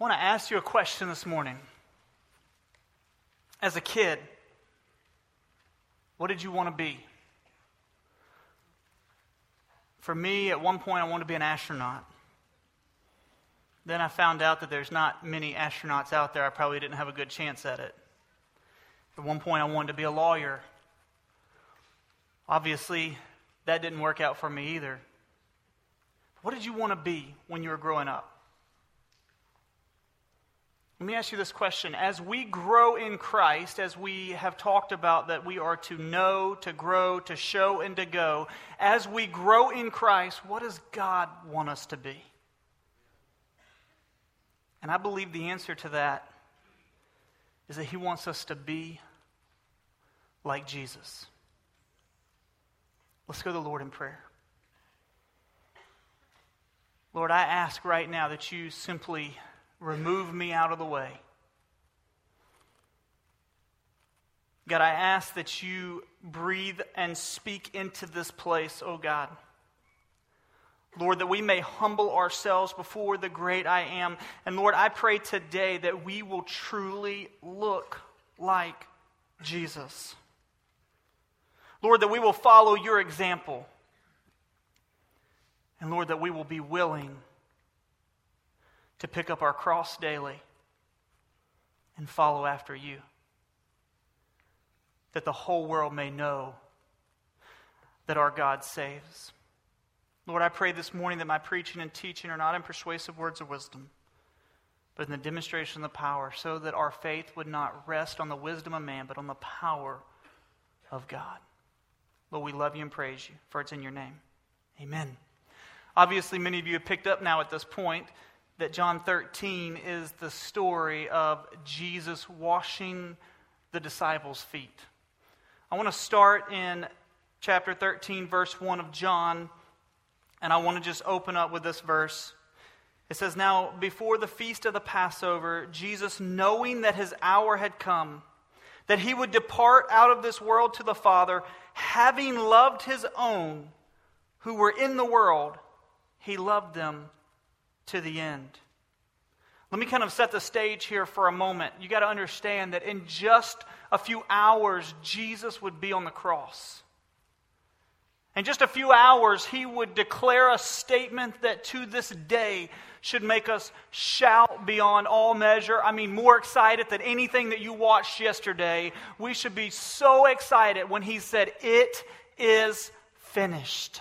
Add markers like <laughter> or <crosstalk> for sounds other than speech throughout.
I want to ask you a question this morning. As a kid, what did you want to be? For me, at one point, I wanted to be an astronaut. Then I found out that there's not many astronauts out there. I probably didn't have a good chance at it. At one point, I wanted to be a lawyer. Obviously, that didn't work out for me either. What did you want to be when you were growing up? Let me ask you this question. As we grow in Christ, as we have talked about that we are to know, to grow, to show, and to go, as we grow in Christ, what does God want us to be? And I believe the answer to that is that He wants us to be like Jesus. Let's go to the Lord in prayer. Lord, I ask right now that you simply remove me out of the way. God, I ask that you breathe and speak into this place, oh God. Lord, that we may humble ourselves before the great I am. And Lord, I pray today that we will truly look like Jesus. Lord, that we will follow your example. And Lord, that we will be willing to pick up our cross daily and follow after you. That the whole world may know that our God saves. Lord, I pray this morning that my preaching and teaching are not in persuasive words of wisdom, but in the demonstration of the power, so that our faith would not rest on the wisdom of man, but on the power of God. Lord, we love you and praise you, for it's in your name. Amen. Obviously, many of you have picked up now at this point that John 13 is the story of Jesus washing the disciples' feet. I want to start in chapter 13, verse 1 of John, and I want to just open up with this verse. It says, Now, before the feast of the Passover, Jesus, knowing that his hour had come, that he would depart out of this world to the Father, having loved his own who were in the world, he loved them to the end. Let me kind of set the stage here for a moment. You got to understand that in just a few hours, Jesus would be on the cross. In just a few hours, he would declare a statement that to this day should make us shout beyond all measure. I mean, more excited than anything that you watched yesterday. We should be so excited when he said, It is finished.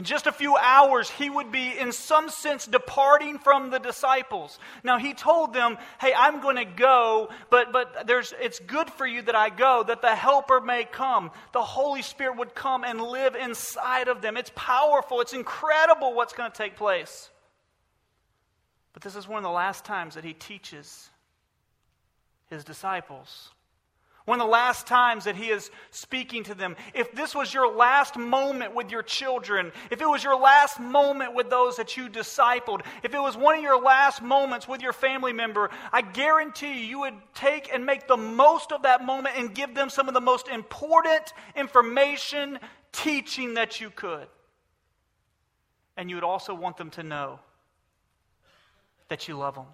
In just a few hours, he would be, in some sense, departing from the disciples. Now, he told them, Hey, I'm going to go, but, but there's, it's good for you that I go, that the Helper may come. The Holy Spirit would come and live inside of them. It's powerful, it's incredible what's going to take place. But this is one of the last times that he teaches his disciples. One of the last times that he is speaking to them. If this was your last moment with your children, if it was your last moment with those that you discipled, if it was one of your last moments with your family member, I guarantee you, you would take and make the most of that moment and give them some of the most important information, teaching that you could. And you would also want them to know that you love them.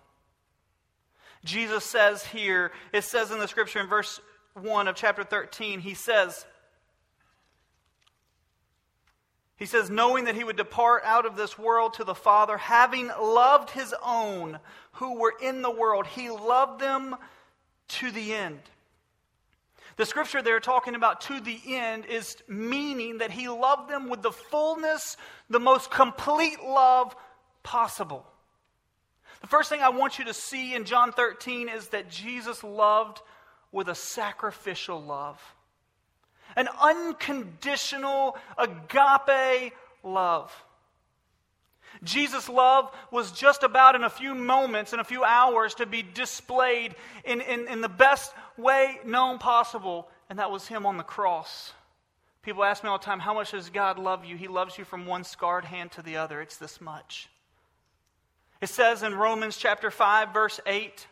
Jesus says here, it says in the scripture in verse 1 of chapter 13, he says, he says, knowing that he would depart out of this world to the Father, having loved his own who were in the world, he loved them to the end. The scripture they're talking about to the end is meaning that he loved them with the fullness, the most complete love possible. The first thing I want you to see in John 13 is that Jesus loved with a sacrificial love, an unconditional agape love. Jesus' love was just about in a few moments, in a few hours, to be displayed in, in, in the best way known possible, and that was Him on the cross. People ask me all the time, How much does God love you? He loves you from one scarred hand to the other. It's this much. It says in Romans chapter 5, verse 8,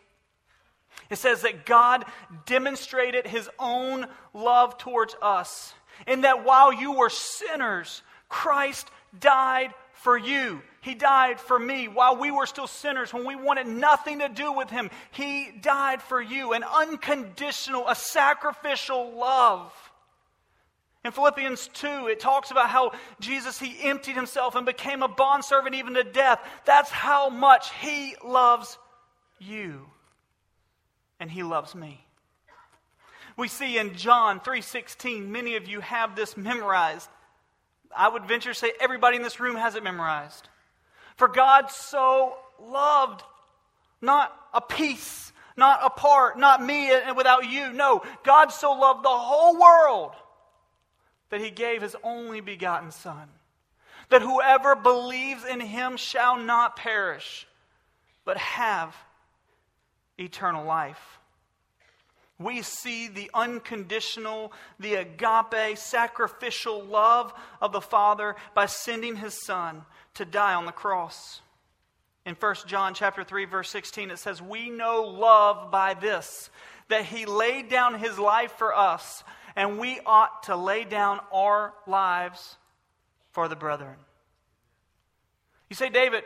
it says that God demonstrated his own love towards us, in that while you were sinners, Christ died for you. He died for me while we were still sinners, when we wanted nothing to do with Him. He died for you. An unconditional, a sacrificial love. In Philippians 2, it talks about how Jesus, He emptied Himself and became a bondservant even to death. That's how much He loves you. And He loves me. We see in John 3:16, many of you have this memorized. I would venture to say everybody in this room has it memorized. For God so loved not a piece, not a part, not me and without you. No, God so loved the whole world that he gave his only begotten son. That whoever believes in him shall not perish, but have eternal life we see the unconditional, the agape, sacrificial love of the Father by sending his Son to die on the cross. In 1 John chapter 3 verse 16 it says we know love by this that he laid down his life for us and we ought to lay down our lives for the brethren. You say David,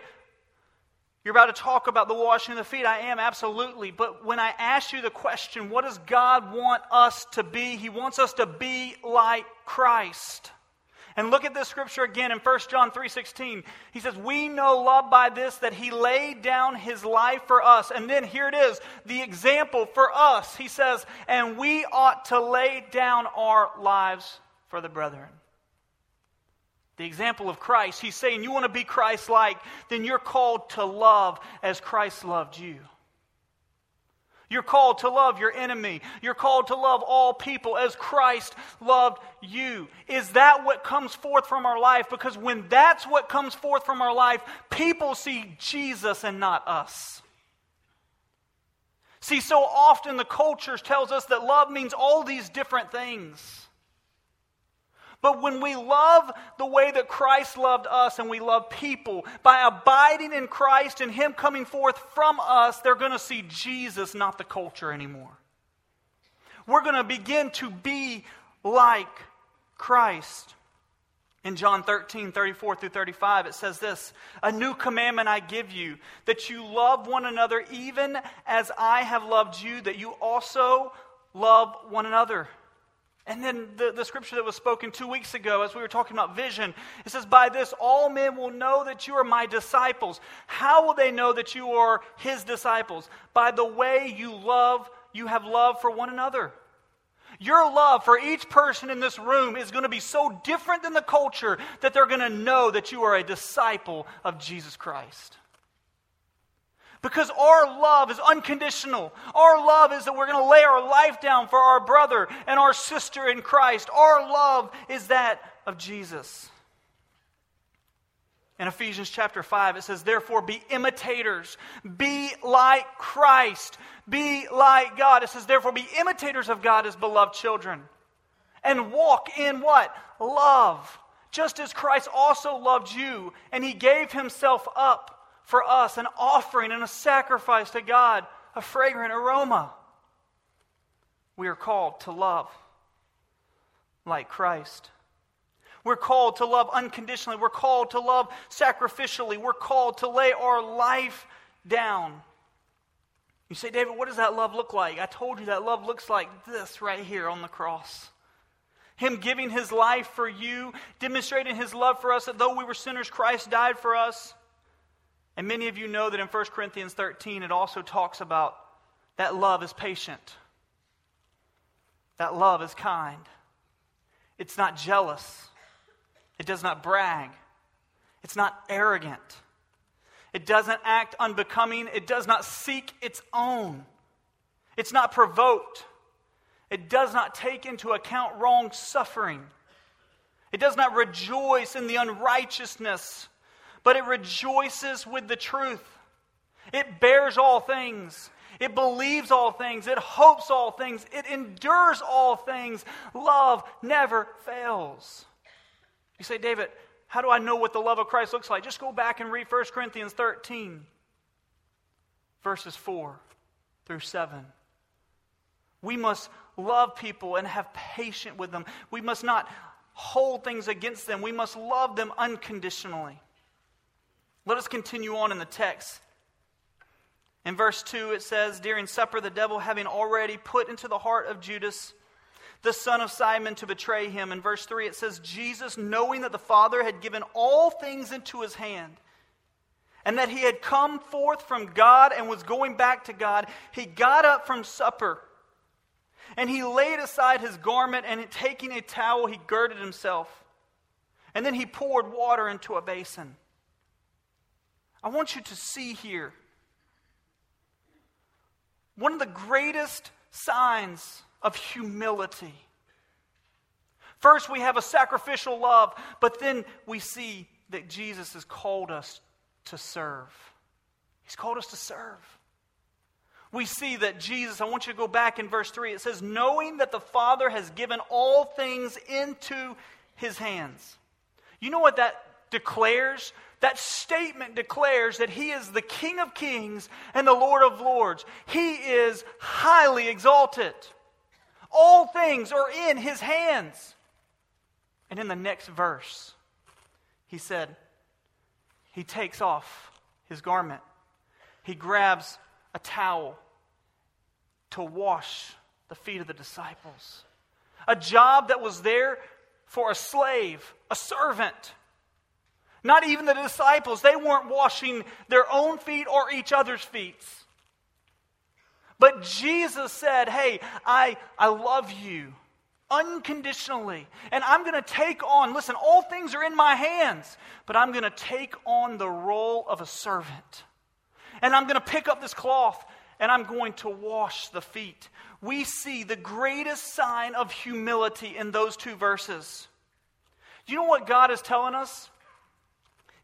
you're about to talk about the washing of the feet. I am, absolutely. But when I ask you the question, what does God want us to be? He wants us to be like Christ. And look at this scripture again in 1 John 3:16. He says, "We know love by this that he laid down his life for us." And then here it is, the example for us. He says, "And we ought to lay down our lives for the brethren." The example of Christ. He's saying, You want to be Christ like, then you're called to love as Christ loved you. You're called to love your enemy. You're called to love all people as Christ loved you. Is that what comes forth from our life? Because when that's what comes forth from our life, people see Jesus and not us. See, so often the culture tells us that love means all these different things. But when we love the way that Christ loved us and we love people, by abiding in Christ and Him coming forth from us, they're going to see Jesus, not the culture anymore. We're going to begin to be like Christ. In John 13, 34 through 35, it says this A new commandment I give you, that you love one another even as I have loved you, that you also love one another. And then the, the scripture that was spoken two weeks ago, as we were talking about vision, it says, By this all men will know that you are my disciples. How will they know that you are his disciples? By the way you love, you have love for one another. Your love for each person in this room is going to be so different than the culture that they're going to know that you are a disciple of Jesus Christ. Because our love is unconditional. Our love is that we're going to lay our life down for our brother and our sister in Christ. Our love is that of Jesus. In Ephesians chapter 5, it says, Therefore, be imitators. Be like Christ. Be like God. It says, Therefore, be imitators of God as beloved children. And walk in what? Love. Just as Christ also loved you, and he gave himself up for us an offering and a sacrifice to God, a fragrant aroma. We are called to love like Christ. We're called to love unconditionally. We're called to love sacrificially. We're called to lay our life down. You say, David, what does that love look like? I told you that love looks like this right here on the cross. Him giving his life for you, demonstrating his love for us, that though we were sinners, Christ died for us. And many of you know that in 1 Corinthians 13, it also talks about that love is patient, that love is kind, it's not jealous, it does not brag, it's not arrogant, it doesn't act unbecoming, it does not seek its own, it's not provoked. It does not take into account wrong suffering. It does not rejoice in the unrighteousness but it rejoices with the truth. It bears all things. It believes all things. It hopes all things. It endures all things. Love never fails. You say, David, how do I know what the love of Christ looks like? Just go back and read 1 Corinthians 13, verses 4 through 7. We must love people and have patience with them. We must not hold things against them. We must love them unconditionally. Let us continue on in the text. In verse 2, it says, During supper, the devil, having already put into the heart of Judas, the son of Simon, to betray him. In verse 3, it says, Jesus, knowing that the Father had given all things into his hand, and that he had come forth from God and was going back to God, he got up from supper. And he laid aside his garment, and taking a towel, he girded himself. And then he poured water into a basin. I want you to see here one of the greatest signs of humility. First, we have a sacrificial love, but then we see that Jesus has called us to serve. He's called us to serve. We see that Jesus, I want you to go back in verse 3. It says, knowing that the Father has given all things into his hands. You know what that declares? That statement declares that he is the King of kings and the Lord of lords. He is highly exalted. All things are in his hands. And in the next verse, he said, he takes off his garment. He grabs a towel to wash the feet of the disciples. A job that was there for a slave, a servant. Not even the disciples, they weren't washing their own feet or each other's feet. But Jesus said, Hey, I, I love you unconditionally. And I'm going to take on, listen, all things are in my hands, but I'm going to take on the role of a servant. And I'm going to pick up this cloth and I'm going to wash the feet. We see the greatest sign of humility in those two verses. You know what God is telling us?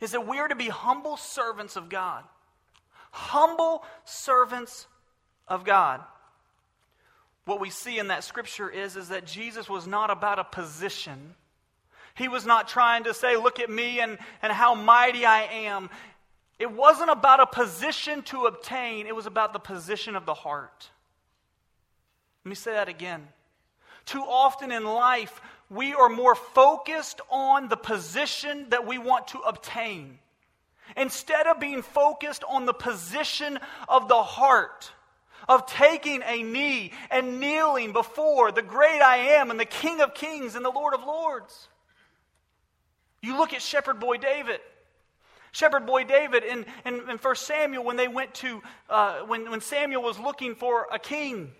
Is that we are to be humble servants of God. Humble servants of God. What we see in that scripture is, is that Jesus was not about a position. He was not trying to say, Look at me and, and how mighty I am. It wasn't about a position to obtain, it was about the position of the heart. Let me say that again. Too often in life, we are more focused on the position that we want to obtain instead of being focused on the position of the heart, of taking a knee and kneeling before the great I am and the King of Kings and the Lord of Lords. You look at Shepherd Boy David. Shepherd boy David in, in, in 1 Samuel, when they went to, uh, when, when Samuel was looking for a king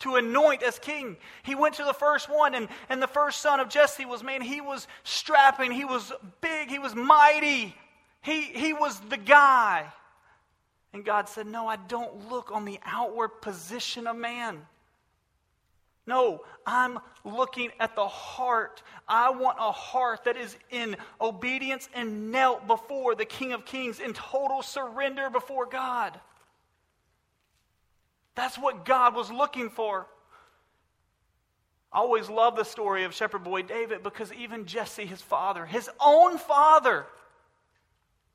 to anoint as king, he went to the first one, and, and the first son of Jesse was, man, he was strapping, he was big, he was mighty, he, he was the guy. And God said, No, I don't look on the outward position of man. No, I'm looking at the heart. I want a heart that is in obedience and knelt before the King of Kings in total surrender before God. That's what God was looking for. I always love the story of shepherd boy David because even Jesse, his father, his own father,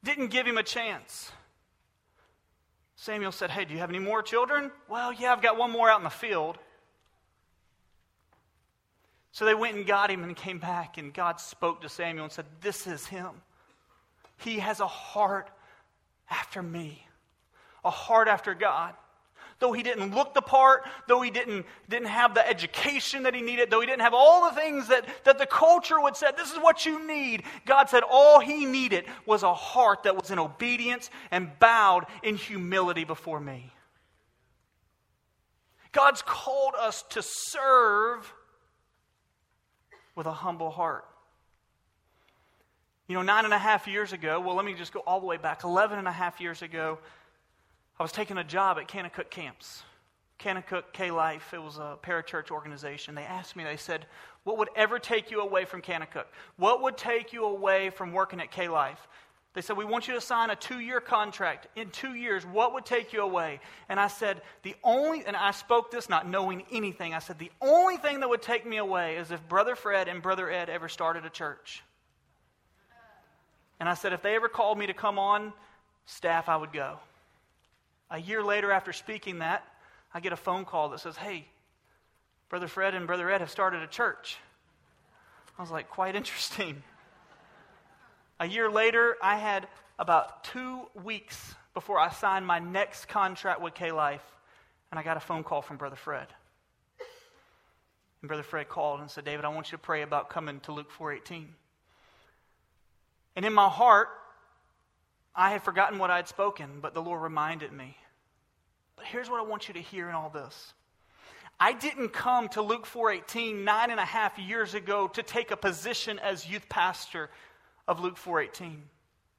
didn't give him a chance. Samuel said, Hey, do you have any more children? Well, yeah, I've got one more out in the field. So they went and got him and came back, and God spoke to Samuel and said, This is him. He has a heart after me, a heart after God. Though he didn't look the part, though he didn't, didn't have the education that he needed, though he didn't have all the things that, that the culture would say, this is what you need, God said all he needed was a heart that was in obedience and bowed in humility before me. God's called us to serve with a humble heart. You know, nine and a half years ago, well, let me just go all the way back. Eleven and a half years ago, I was taking a job at Kanakuk Camps. Kanakuk K Life, it was a parachurch organization. They asked me, they said, What would ever take you away from Kanakuk? What would take you away from working at K Life? They said, We want you to sign a two year contract. In two years, what would take you away? And I said, The only, and I spoke this not knowing anything. I said, The only thing that would take me away is if Brother Fred and Brother Ed ever started a church. And I said, If they ever called me to come on staff, I would go. A year later, after speaking that, I get a phone call that says, Hey, Brother Fred and Brother Ed have started a church. I was like, Quite <laughs> interesting. A year later, I had about two weeks before I signed my next contract with K Life, and I got a phone call from Brother Fred. And Brother Fred called and said, David, I want you to pray about coming to Luke 4.18. And in my heart, I had forgotten what I had spoken, but the Lord reminded me. But here's what I want you to hear in all this. I didn't come to Luke 4.18 nine and a half years ago to take a position as youth pastor of Luke 4.18.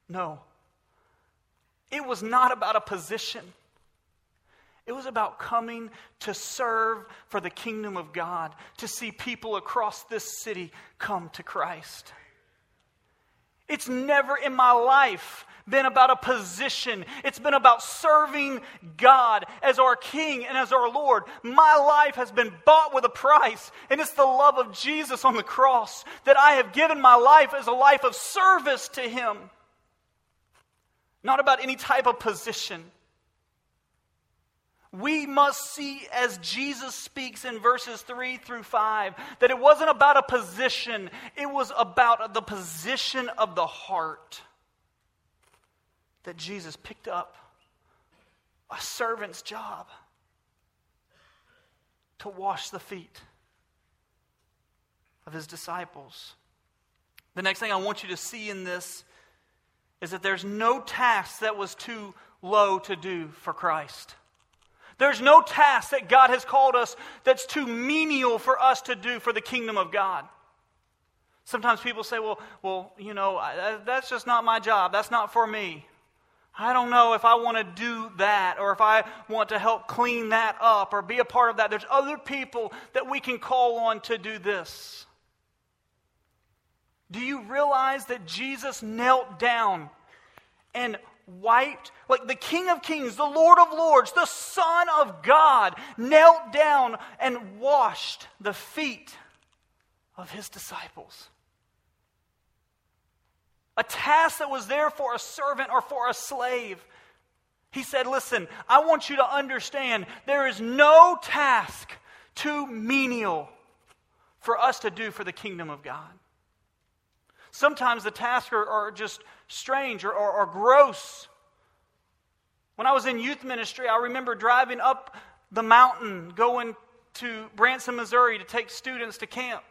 No. It was not about a position. It was about coming to serve for the kingdom of God, to see people across this city come to Christ. It's never in my life been about a position. It's been about serving God as our King and as our Lord. My life has been bought with a price, and it's the love of Jesus on the cross that I have given my life as a life of service to Him. Not about any type of position we must see, as Jesus speaks in verses 3 through 5, that it wasn't about a position, it was about the position of the heart. That Jesus picked up a servant's job to wash the feet of his disciples. The next thing I want you to see in this is that there's no task that was too low to do for Christ. There's no task that God has called us that's too menial for us to do for the kingdom of God. Sometimes people say, well, well you know, that's just not my job. That's not for me. I don't know if I want to do that or if I want to help clean that up or be a part of that. There's other people that we can call on to do this. Do you realize that Jesus knelt down and wiped, like the King of Kings, the Lord of Lords, the Son of God, knelt down and washed the feet of his disciples. A task that was there for a servant or for a slave. He said, Listen, I want you to understand there is no task too menial for us to do for the kingdom of God. Sometimes the tasks are, are just strange or, or, or gross. When I was in youth ministry, I remember driving up the mountain going to Branson, Missouri to take students to camp.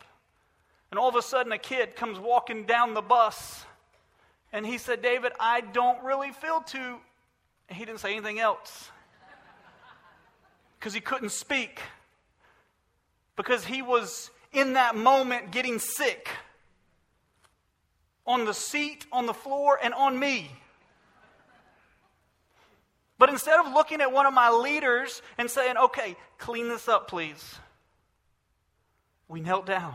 And all of a sudden, a kid comes walking down the bus. And he said, David, I don't really feel too. He didn't say anything else because he couldn't speak. Because he was in that moment getting sick on the seat, on the floor, and on me. But instead of looking at one of my leaders and saying, okay, clean this up, please, we knelt down.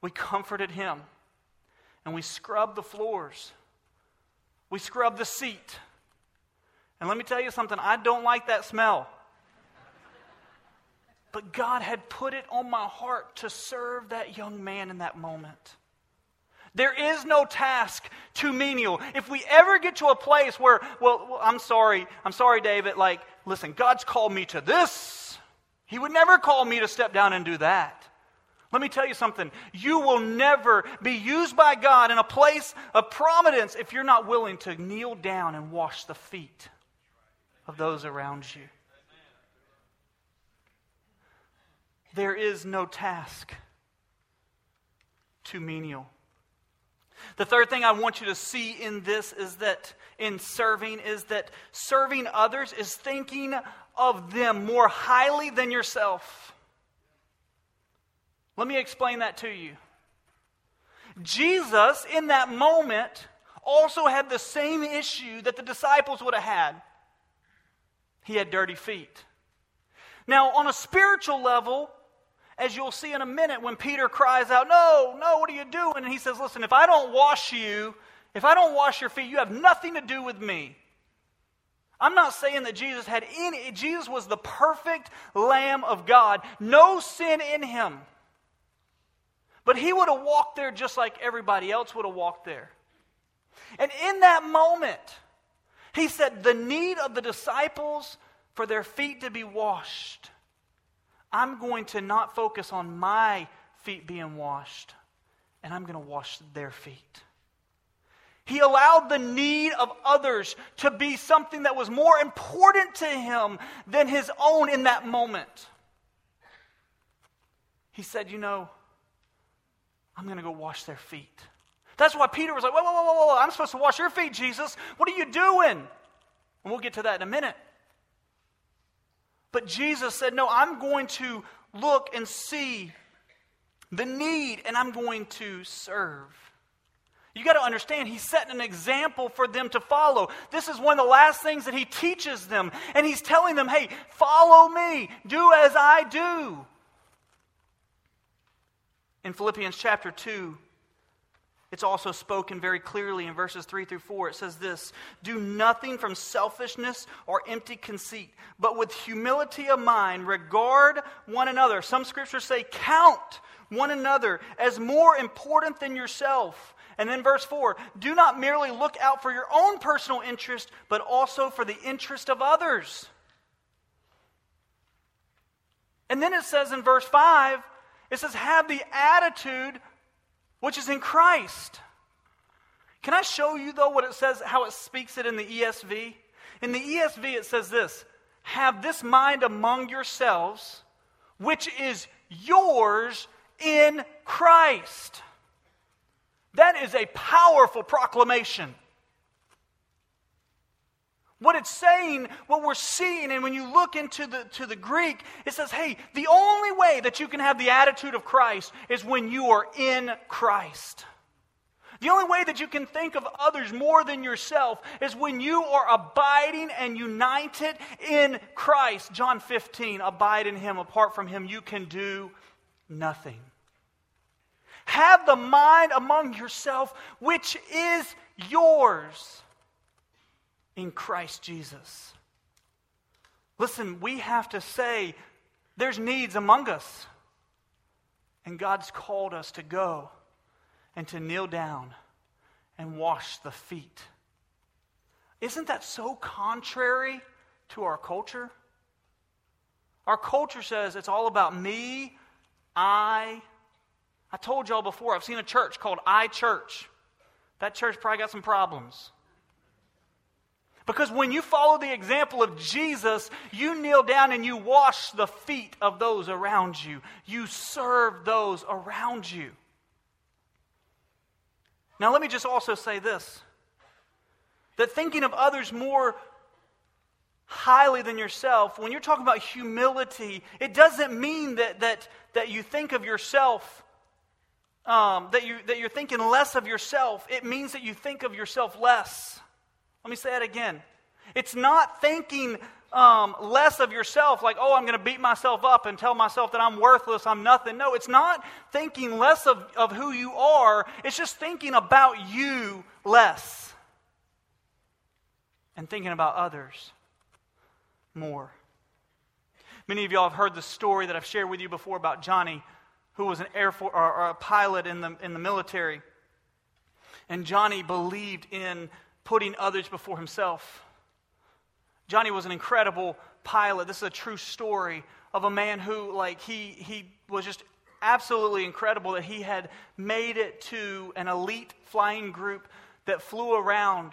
We comforted him. And we scrubbed the floors. We scrubbed the seat. And let me tell you something, I don't like that smell. But God had put it on my heart to serve that young man in that moment. There is no task too menial. If we ever get to a place where, well, well, I'm sorry, I'm sorry, David, like, listen, God's called me to this. He would never call me to step down and do that. Let me tell you something. You will never be used by God in a place of prominence if you're not willing to kneel down and wash the feet of those around you. There is no task too menial. The third thing I want you to see in this is that in serving is that serving others is thinking of them more highly than yourself. Let me explain that to you. Jesus, in that moment, also had the same issue that the disciples would have had. He had dirty feet. Now, on a spiritual level, as you'll see in a minute when Peter cries out, No, no, what are you doing? And he says, Listen, if I don't wash you, if I don't wash your feet, you have nothing to do with me. I'm not saying that Jesus had any, Jesus was the perfect Lamb of God, no sin in him. But he would have walked there just like everybody else would have walked there. And in that moment, he said, The need of the disciples for their feet to be washed I'm going to not focus on my feet being washed, and I'm going to wash their feet. He allowed the need of others to be something that was more important to him than his own in that moment. He said, You know, I'm going to go wash their feet. That's why Peter was like, Whoa, whoa, whoa, whoa, whoa, I'm supposed to wash your feet, Jesus. What are you doing? And we'll get to that in a minute. But Jesus said, No, I'm going to look and see the need and I'm going to serve. You got to understand, he's setting an example for them to follow. This is one of the last things that he teaches them. And he's telling them, hey, follow me, do as I do. In Philippians chapter 2, it's also spoken very clearly in verses 3 through 4. It says this Do nothing from selfishness or empty conceit, but with humility of mind, regard one another. Some scriptures say, count one another as more important than yourself. And then verse 4 do not merely look out for your own personal interest, but also for the interest of others. And then it says in verse 5, it says, have the attitude which is in Christ. Can I show you, though, what it says, how it speaks it in the ESV? In the ESV, it says this Have this mind among yourselves, which is yours in Christ. That is a powerful proclamation. What it's saying, what we're seeing, and when you look into the, to the Greek, it says, hey, the only way that you can have the attitude of Christ is when you are in Christ. The only way that you can think of others more than yourself is when you are abiding and united in Christ. John 15, abide in Him. Apart from Him, you can do nothing. Have the mind among yourself, which is yours in Christ Jesus. Listen, we have to say there's needs among us. And God's called us to go and to kneel down and wash the feet. Isn't that so contrary to our culture? Our culture says it's all about me, I, I told y'all before, I've seen a church called I Church. That church probably got some problems. Because when you follow the example of Jesus, you kneel down and you wash the feet of those around you. You serve those around you. Now, let me just also say this that thinking of others more highly than yourself, when you're talking about humility, it doesn't mean that, that, that you think of yourself um, that, you, that you're thinking less of yourself, it means that you think of yourself less. Let me say that again. It's not thinking um, less of yourself, like, oh, I'm going to beat myself up and tell myself that I'm worthless, I'm nothing. No, it's not thinking less of, of who you are, it's just thinking about you less and thinking about others more. Many of y'all have heard the story that I've shared with you before about Johnny who was an air force or, or a pilot in the, in the military. And Johnny believed in putting others before himself. Johnny was an incredible pilot. This is a true story of a man who, like, he, he was just absolutely incredible that he had made it to an elite flying group that flew around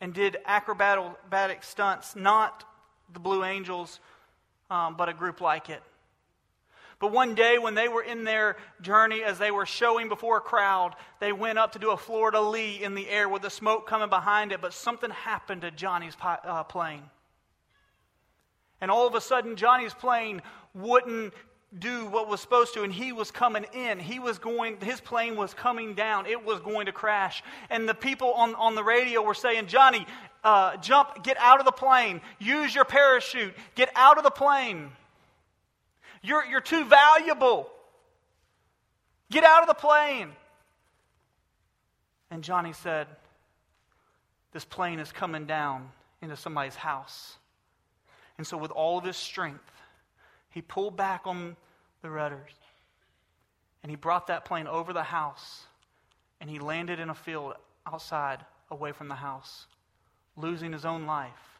and did acrobatic stunts, not the Blue Angels, um, but a group like it. But one day, when they were in their journey, as they were showing before a crowd, they went up to do a fleur-de-lis in the air with the smoke coming behind it. But something happened to Johnny's uh, plane. And all of a sudden, Johnny's plane wouldn't do what was supposed to, and he was coming in. He was going, his plane was coming down. It was going to crash. And the people on, on the radio were saying, Johnny, uh, jump, get out of the plane, use your parachute, get out of the plane. You're, you're too valuable. Get out of the plane. And Johnny said, This plane is coming down into somebody's house. And so, with all of his strength, he pulled back on the rudders and he brought that plane over the house and he landed in a field outside, away from the house, losing his own life.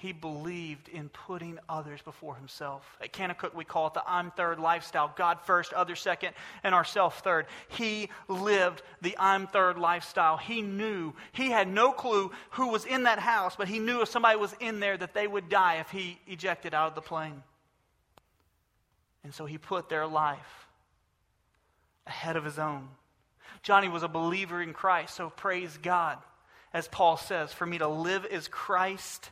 He believed in putting others before himself. At Kanakuk, we call it the I'm third lifestyle God first, others second, and ourself third. He lived the I'm third lifestyle. He knew, he had no clue who was in that house, but he knew if somebody was in there that they would die if he ejected out of the plane. And so he put their life ahead of his own. Johnny was a believer in Christ, so praise God. As Paul says, for me to live is Christ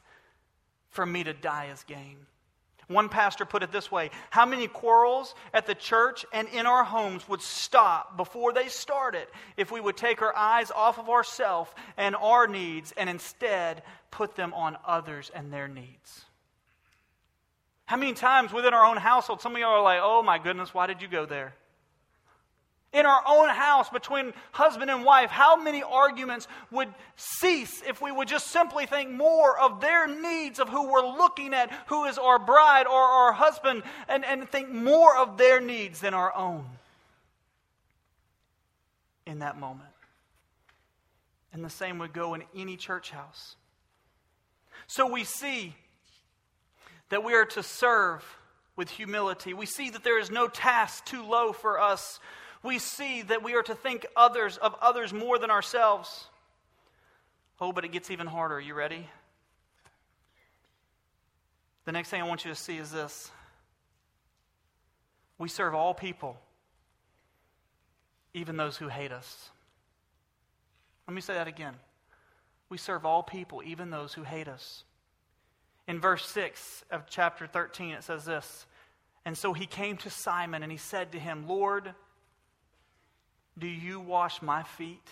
for me to die is gain. One pastor put it this way How many quarrels at the church and in our homes would stop before they started if we would take our eyes off of ourselves and our needs and instead put them on others and their needs? How many times within our own household, some of you are like, oh my goodness, why did you go there? In our own house between husband and wife, how many arguments would cease if we would just simply think more of their needs, of who we're looking at, who is our bride or our husband, and, and think more of their needs than our own in that moment? And the same would go in any church house. So we see that we are to serve with humility. We see that there is no task too low for us we see that we are to think others of others more than ourselves. Oh, but it gets even harder. Are you ready? The next thing I want you to see is this we serve all people, even those who hate us. Let me say that again. We serve all people, even those who hate us. In verse 6 of chapter 13, it says this And so he came to Simon and he said to him, Lord, do you wash my feet?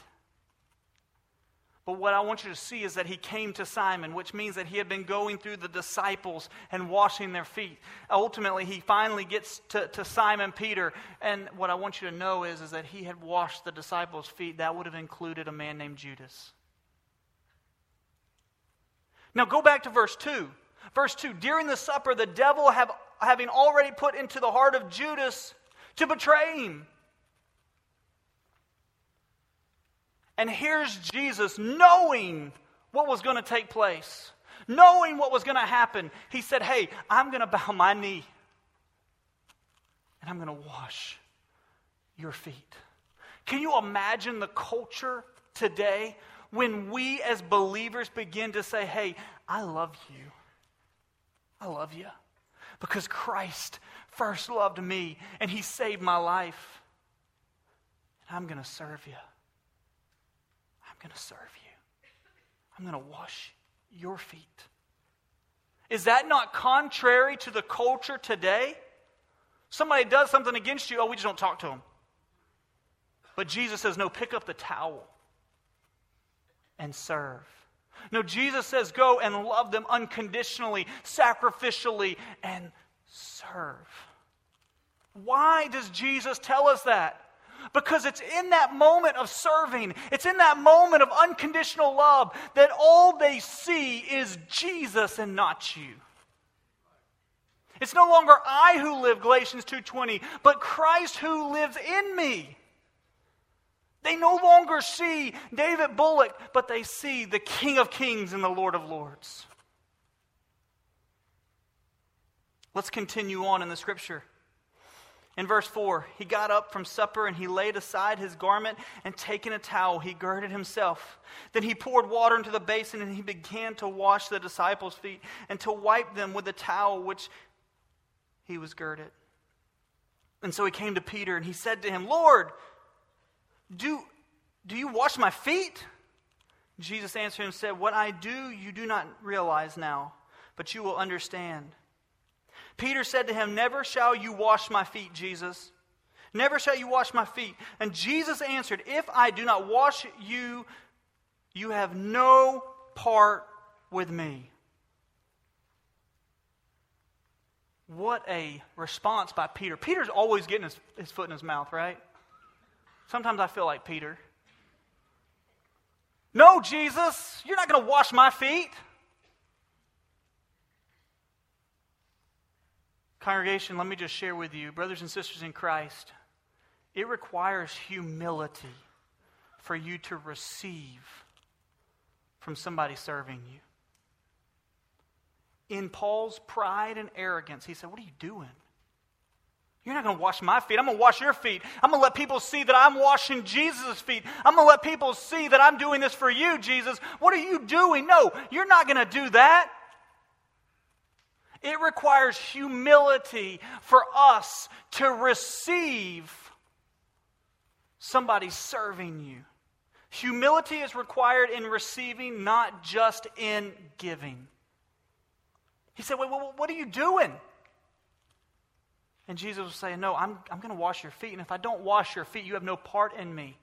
But what I want you to see is that he came to Simon, which means that he had been going through the disciples and washing their feet. Ultimately, he finally gets to, to Simon Peter. And what I want you to know is, is that he had washed the disciples' feet. That would have included a man named Judas. Now go back to verse 2. Verse 2 During the supper, the devil, have, having already put into the heart of Judas to betray him. And here's Jesus knowing what was going to take place, knowing what was going to happen. He said, Hey, I'm going to bow my knee and I'm going to wash your feet. Can you imagine the culture today when we as believers begin to say, Hey, I love you? I love you because Christ first loved me and he saved my life. And I'm going to serve you. Going to serve you. I'm going to wash your feet. Is that not contrary to the culture today? Somebody does something against you, oh, we just don't talk to them. But Jesus says, no, pick up the towel and serve. No, Jesus says, go and love them unconditionally, sacrificially, and serve. Why does Jesus tell us that? Because it's in that moment of serving, it's in that moment of unconditional love that all they see is Jesus and not you. It's no longer I who live, Galatians 2:20, but Christ who lives in me. They no longer see David Bullock, but they see the King of Kings and the Lord of Lords. Let's continue on in the scripture. In verse 4, he got up from supper and he laid aside his garment and taking a towel, he girded himself. Then he poured water into the basin and he began to wash the disciples' feet and to wipe them with the towel which he was girded. And so he came to Peter and he said to him, Lord, do, do you wash my feet? Jesus answered him and said, What I do you do not realize now, but you will understand. Peter said to him, Never shall you wash my feet, Jesus. Never shall you wash my feet. And Jesus answered, If I do not wash you, you have no part with me. What a response by Peter. Peter's always getting his, his foot in his mouth, right? Sometimes I feel like Peter. No, Jesus, you're not going to wash my feet. Congregation, let me just share with you, brothers and sisters in Christ, it requires humility for you to receive from somebody serving you. in Paul's pride and arrogance, he said, What are you doing? You're not going to wash my feet. I'm going to wash your feet. I'm going to let people see that I'm washing Jesus' feet. I'm going to let people see that I'm doing this for you, Jesus. What are you doing? No, you're not going to do that. It requires humility for us to receive somebody serving you. Humility is required in receiving, not just in giving. He said, Wait, what are you doing? And Jesus was saying, No, I'm, I'm going to wash your feet. And if I don't wash your feet, you have no part in me.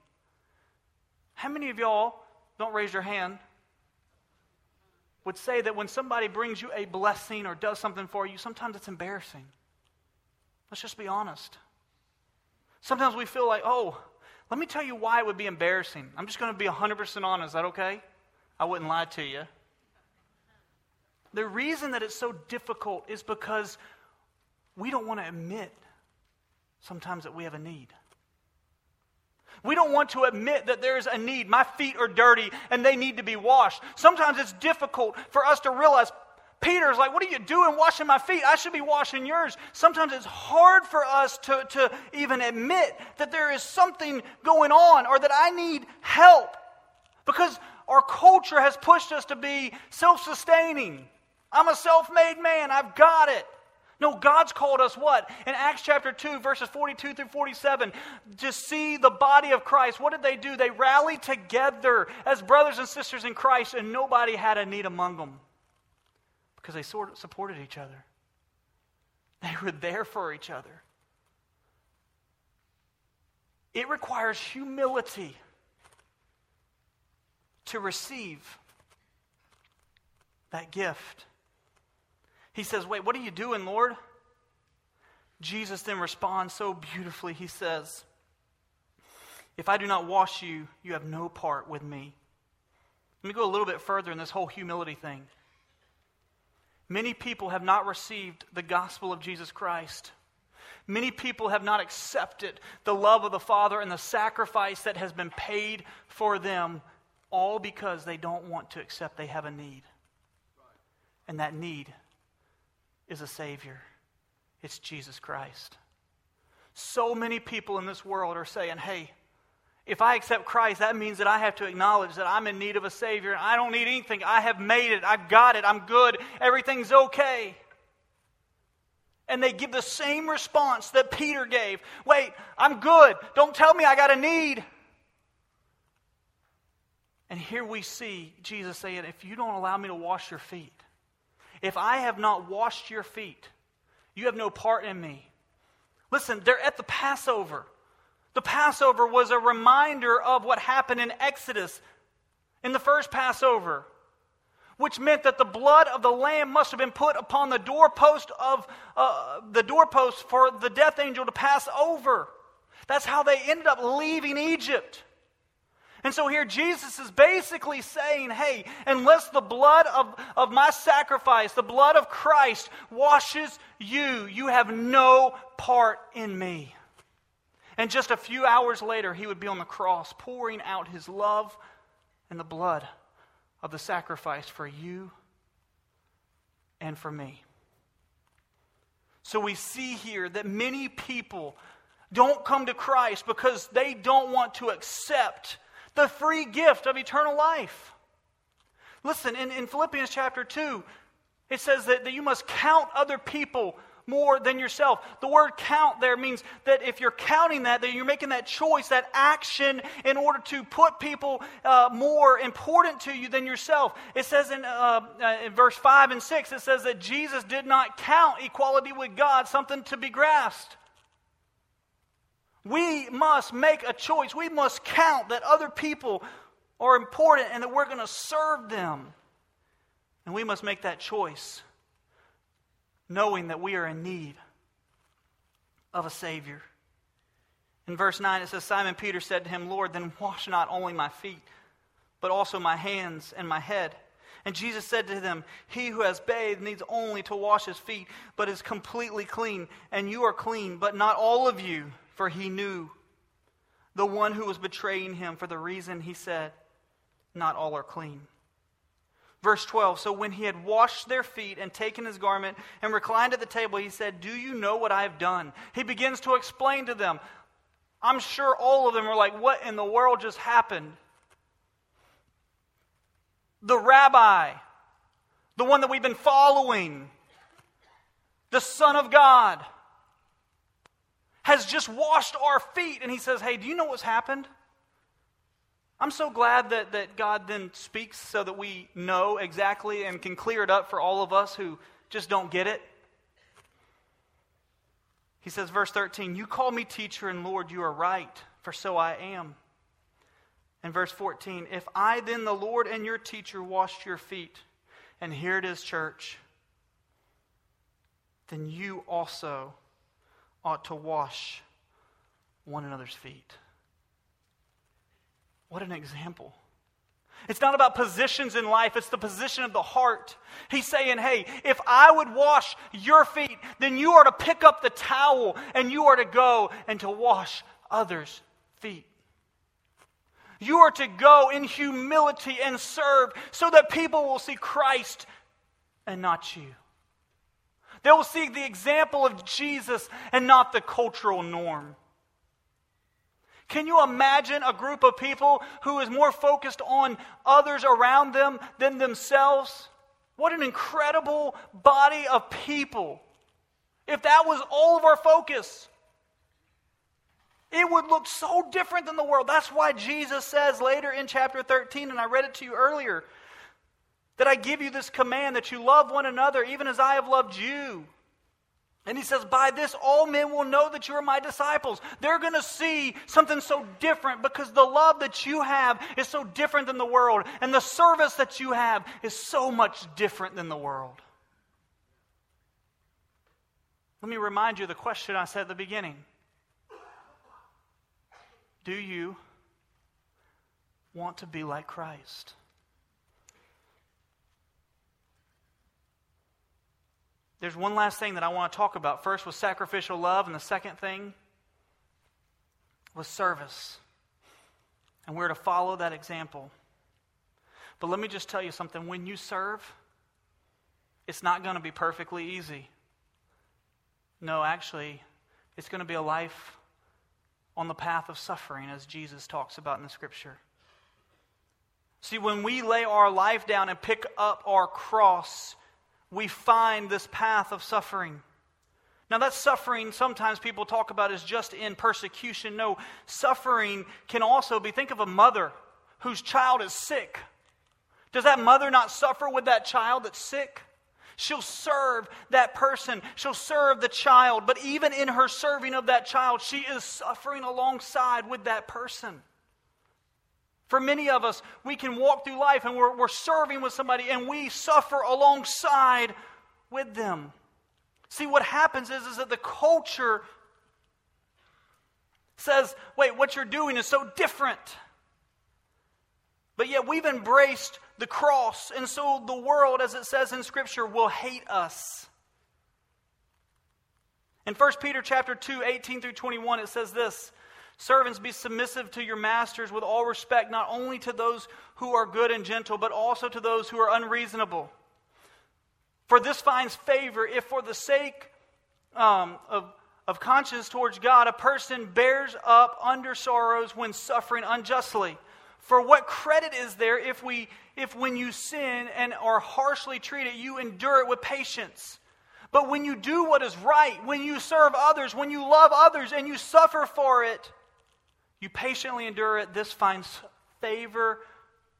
How many of y'all, don't raise your hand, would say that when somebody brings you a blessing or does something for you, sometimes it's embarrassing? Let's just be honest. Sometimes we feel like, oh, let me tell you why it would be embarrassing. I'm just going to be 100% honest. Is that okay? I wouldn't lie to you. The reason that it's so difficult is because we don't want to admit sometimes that we have a need. We don't want to admit that there's a need. My feet are dirty and they need to be washed. Sometimes it's difficult for us to realize Peter's like, What are you doing washing my feet? I should be washing yours. Sometimes it's hard for us to, to even admit that there is something going on or that I need help because our culture has pushed us to be self sustaining. I'm a self made man, I've got it. No, God's called us what? In Acts chapter 2, verses 42 through 47, to see the body of Christ. What did they do? They rallied together as brothers and sisters in Christ, and nobody had a need among them because they sort of supported each other. They were there for each other. It requires humility to receive that gift. He says, Wait, what are you doing, Lord? Jesus then responds so beautifully. He says, If I do not wash you, you have no part with me. Let me go a little bit further in this whole humility thing. Many people have not received the gospel of Jesus Christ. Many people have not accepted the love of the Father and the sacrifice that has been paid for them, all because they don't want to accept they have a need. And that need is a Savior. It's Jesus Christ. So many people in this world are saying, hey, if I accept Christ, that means that I have to acknowledge that I'm in need of a Savior. I don't need anything. I have made it. I've got it. I'm good. Everything's okay. And they give the same response that Peter gave Wait, I'm good. Don't tell me I got a need. And here we see Jesus saying, If you don't allow me to wash your feet, if I have not washed your feet, you have no part in me. Listen, they're at the Passover. The Passover was a reminder of what happened in Exodus in the first Passover, which meant that the blood of the lamb must have been put upon the doorpost of uh, the doorpost for the death angel to pass over. That's how they ended up leaving Egypt. And so here Jesus is basically saying, hey, unless the blood of, of my sacrifice, the blood of Christ, washes you, you have no part in me. And just a few hours later, he would be on the cross pouring out his love and the blood of the sacrifice for you and for me. So we see here that many people don't come to Christ because they don't want to accept the free gift of eternal life. Listen, in, in Philippians chapter 2, it says that, that you must count other people more than yourself. The word count there means that if you're counting that, that you're making that choice, that action in order to put people uh, more important to you than yourself. It says in, uh, uh, in verse 5 and 6, it says that Jesus did not count equality with God something to be grasped. We must make a choice. We must count that other people are important and that we're going to serve them. And we must make that choice knowing that we are in need of a Savior. In verse 9, it says, Simon Peter said to him, Lord, then wash not only my feet, but also my hands and my head. And Jesus said to them, He who has bathed needs only to wash his feet, but is completely clean. And you are clean, but not all of you for he knew the one who was betraying him for the reason he said, Not all are clean. Verse 12 So when he had washed their feet and taken his garment and reclined at the table, he said, Do you know what I have done? He begins to explain to them. I'm sure all of them are like, What in the world just happened? The rabbi, the one that we've been following, the Son of God, has just washed our feet. And he says, Hey, do you know what's happened? I'm so glad that, that God then speaks so that we know exactly and can clear it up for all of us who just don't get it. He says, verse 13, You call me teacher and Lord, you are right, for so I am. And verse 14, If I then, the Lord and your teacher, washed your feet, and here it is, church, then you also ought to wash one another's feet. What an example. It's not about positions in life, it's the position of the heart. He's saying, hey, if I would wash your feet, then you are to pick up the towel and you are to go and to wash others' feet. You are to go in humility and serve so that people will see Christ and not you. They will see the example of Jesus and not the cultural norm. Can you imagine a group of people who is more focused on others around them than themselves? What an incredible body of people. If that was all of our focus, it would look so different than the world. That's why Jesus says later in chapter 13, and I read it to you earlier, that I give you this command that you love one another even as I have loved you. And he says, By this, all men will know that you are my disciples. They're going to see something so different because the love that you have is so different than the world. And the service that you have is so much different than the world. Let me remind you of the question I said at the beginning Do you want to be like Christ? There's one last thing that I want to talk about. First was sacrificial love, and the second thing was service. And we're to follow that example. But let me just tell you something when you serve, it's not going to be perfectly easy. No, actually, it's going to be a life on the path of suffering, as Jesus talks about in the scripture. See, when we lay our life down and pick up our cross, we find this path of suffering. Now, that suffering, sometimes people talk about is just in persecution. No, suffering can also be think of a mother whose child is sick. Does that mother not suffer with that child that's sick? She'll serve that person. She'll serve the child. But even in her serving of that child, she is suffering alongside with that person. For many of us, we can walk through life and we're, we're serving with somebody and we suffer alongside with them. See, what happens is, is that the culture says, wait, what you're doing is so different. But yet we've embraced the cross, and so the world, as it says in Scripture, will hate us. In 1 Peter chapter 2, 18 through 21, it says this Servants, be submissive to your masters with all respect, not only to those who are good and gentle, but also to those who are unreasonable. For this finds favor if, for the sake um, of, of conscience towards God, a person bears up under sorrows when suffering unjustly. For what credit is there if, we, if when you sin and are harshly treated, you endure it with patience? But when you do what is right, when you serve others, when you love others, and you suffer for it, you patiently endure it. This finds favor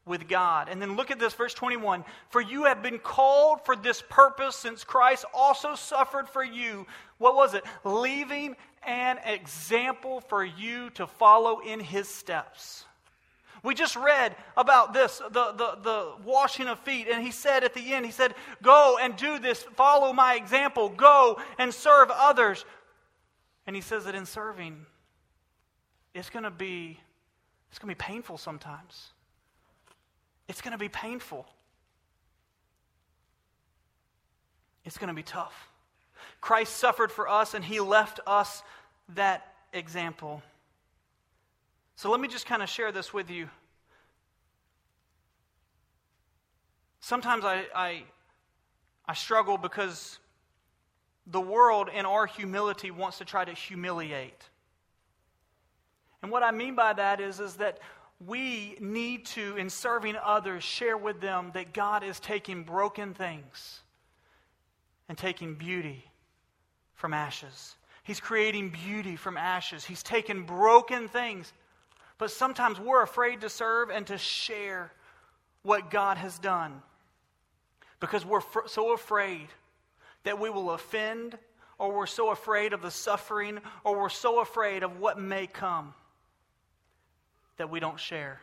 with God. And then look at this, verse 21. For you have been called for this purpose, since Christ also suffered for you. What was it? Leaving an example for you to follow in his steps. We just read about this, the, the, the washing of feet, and he said at the end, he said, Go and do this, follow my example, go and serve others. And he says that in serving, it's going to be it's going to be painful sometimes. It's going to be painful. It's going to be tough. Christ suffered for us and he left us that example. So let me just kind of share this with you. Sometimes I, I, I struggle because the world, in our humility, wants to try to humiliate. And what I mean by that is, is that we need to, in serving others, share with them that God is taking broken things and taking beauty from ashes. He's creating beauty from ashes. He's taken broken things. But sometimes we're afraid to serve and to share what God has done because we're fr- so afraid that we will offend, or we're so afraid of the suffering, or we're so afraid of what may come that we don't share.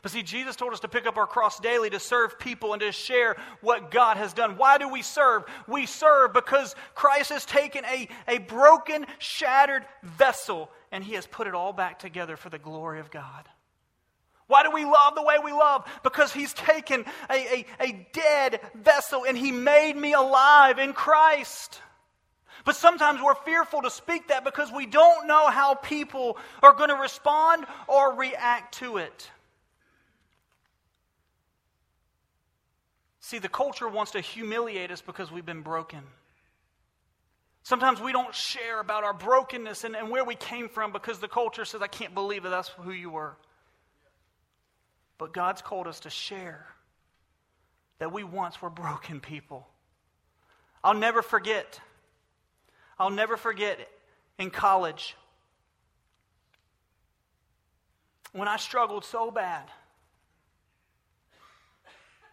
But see, Jesus told us to pick up our cross daily to serve people and to share what God has done. Why do we serve? We serve because Christ has taken a, a broken, shattered vessel and he has put it all back together for the glory of God. Why do we love the way we love? Because he's taken a, a, a dead vessel and he made me alive in Christ. But sometimes we're fearful to speak that because we don't know how people are going to respond or react to it. See, the culture wants to humiliate us because we've been broken. Sometimes we don't share about our brokenness and, and where we came from because the culture says, I can't believe that that's who you were. But God's called us to share that we once were broken people. I'll never forget I'll never forget it in college when I struggled so bad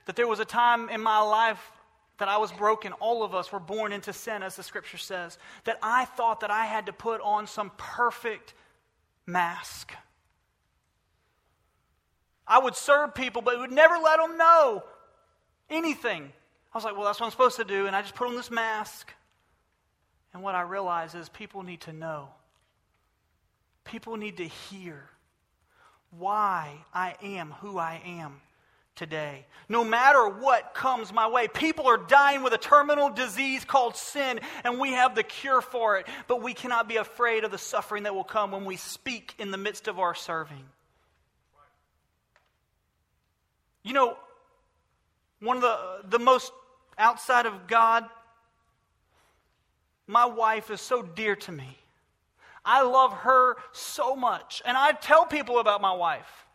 that there was a time in my life that I was broken. All of us were born into sin, as the scripture says. That I thought that I had to put on some perfect mask. I would serve people, but would never let them know anything. I was like, well, that's what I'm supposed to do. And I just put on this mask. And what I realize is people need to know. People need to hear why I am who I am today. No matter what comes my way, people are dying with a terminal disease called sin, and we have the cure for it. But we cannot be afraid of the suffering that will come when we speak in the midst of our serving. You know, one of the, the most outside of God my wife is so dear to me. I love her so much. And I tell people about my wife.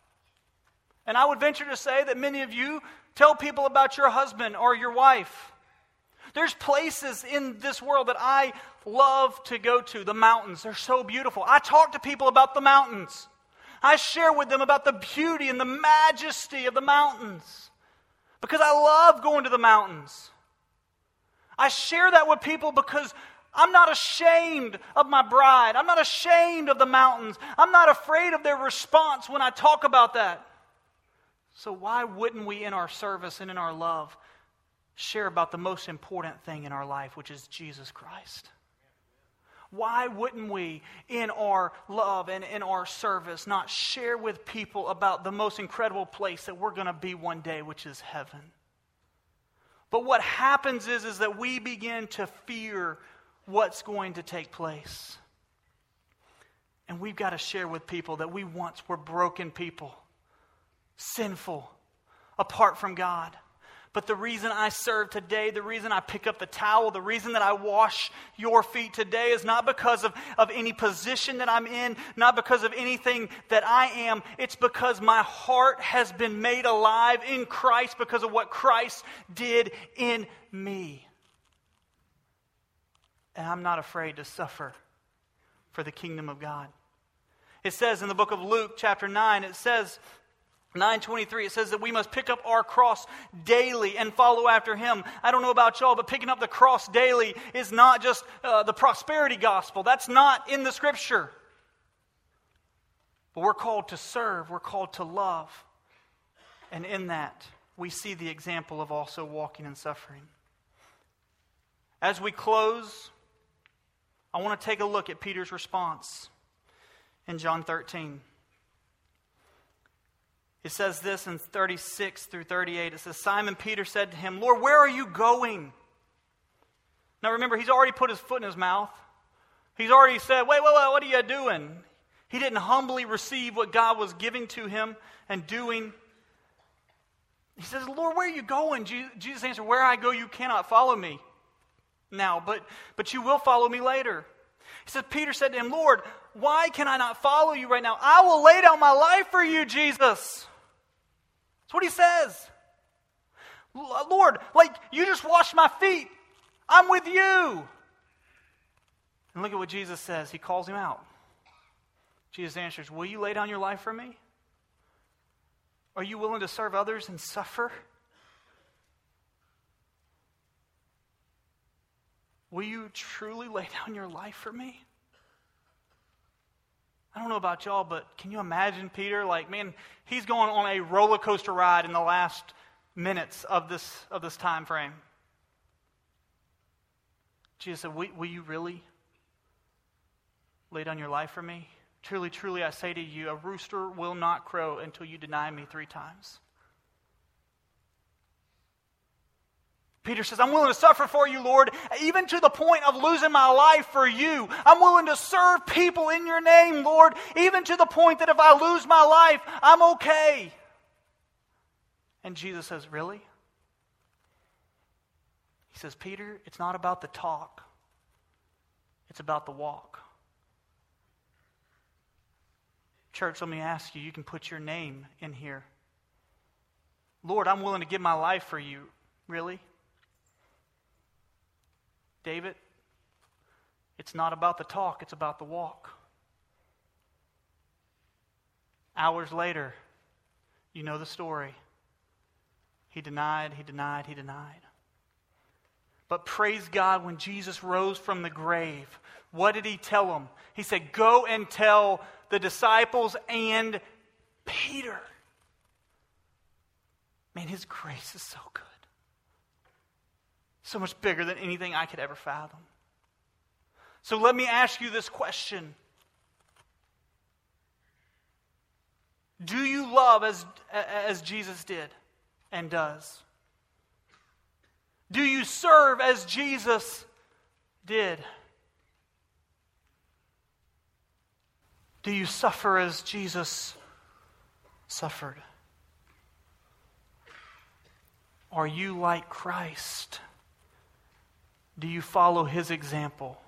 And I would venture to say that many of you tell people about your husband or your wife. There's places in this world that I love to go to. The mountains, they're so beautiful. I talk to people about the mountains. I share with them about the beauty and the majesty of the mountains because I love going to the mountains. I share that with people because I'm not ashamed of my bride. I'm not ashamed of the mountains. I'm not afraid of their response when I talk about that. So, why wouldn't we, in our service and in our love, share about the most important thing in our life, which is Jesus Christ? Why wouldn't we, in our love and in our service, not share with people about the most incredible place that we're going to be one day, which is heaven? But what happens is, is that we begin to fear what's going to take place. And we've got to share with people that we once were broken people, sinful, apart from God. But the reason I serve today, the reason I pick up the towel, the reason that I wash your feet today is not because of, of any position that I'm in, not because of anything that I am. It's because my heart has been made alive in Christ because of what Christ did in me and I'm not afraid to suffer for the kingdom of God. It says in the book of Luke, chapter 9, it says, 923 it says that we must pick up our cross daily and follow after him. I don't know about y'all but picking up the cross daily is not just uh, the prosperity gospel. That's not in the scripture. But we're called to serve. We're called to love. And in that we see the example of also walking in suffering. As we close I want to take a look at Peter's response in John 13. It says this in 36 through 38. It says, Simon Peter said to him, Lord, where are you going? Now remember, he's already put his foot in his mouth. He's already said, Wait, wait, wait, what are you doing? He didn't humbly receive what God was giving to him and doing. He says, Lord, where are you going? Jesus answered, Where I go, you cannot follow me now, but, but you will follow me later. He said, Peter said to him, Lord, why can I not follow you right now? I will lay down my life for you, Jesus. That's what he says. Lord, like you just washed my feet. I'm with you. And look at what Jesus says. He calls him out. Jesus answers, Will you lay down your life for me? Are you willing to serve others and suffer? Will you truly lay down your life for me? I don't know about y'all, but can you imagine Peter? Like, man, he's going on a roller coaster ride in the last minutes of this, of this time frame. Jesus said, will, will you really lay down your life for me? Truly, truly, I say to you, a rooster will not crow until you deny me three times. Peter says, I'm willing to suffer for you, Lord, even to the point of losing my life for you. I'm willing to serve people in your name, Lord, even to the point that if I lose my life, I'm okay. And Jesus says, Really? He says, Peter, it's not about the talk, it's about the walk. Church, let me ask you, you can put your name in here. Lord, I'm willing to give my life for you. Really? David, it's not about the talk, it's about the walk. Hours later, you know the story. He denied, he denied, he denied. But praise God, when Jesus rose from the grave, what did he tell them? He said, Go and tell the disciples and Peter. Man, his grace is so good. So much bigger than anything I could ever fathom. So let me ask you this question Do you love as, as Jesus did and does? Do you serve as Jesus did? Do you suffer as Jesus suffered? Are you like Christ? Do you follow his example?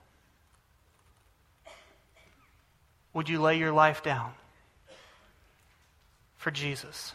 Would you lay your life down for Jesus?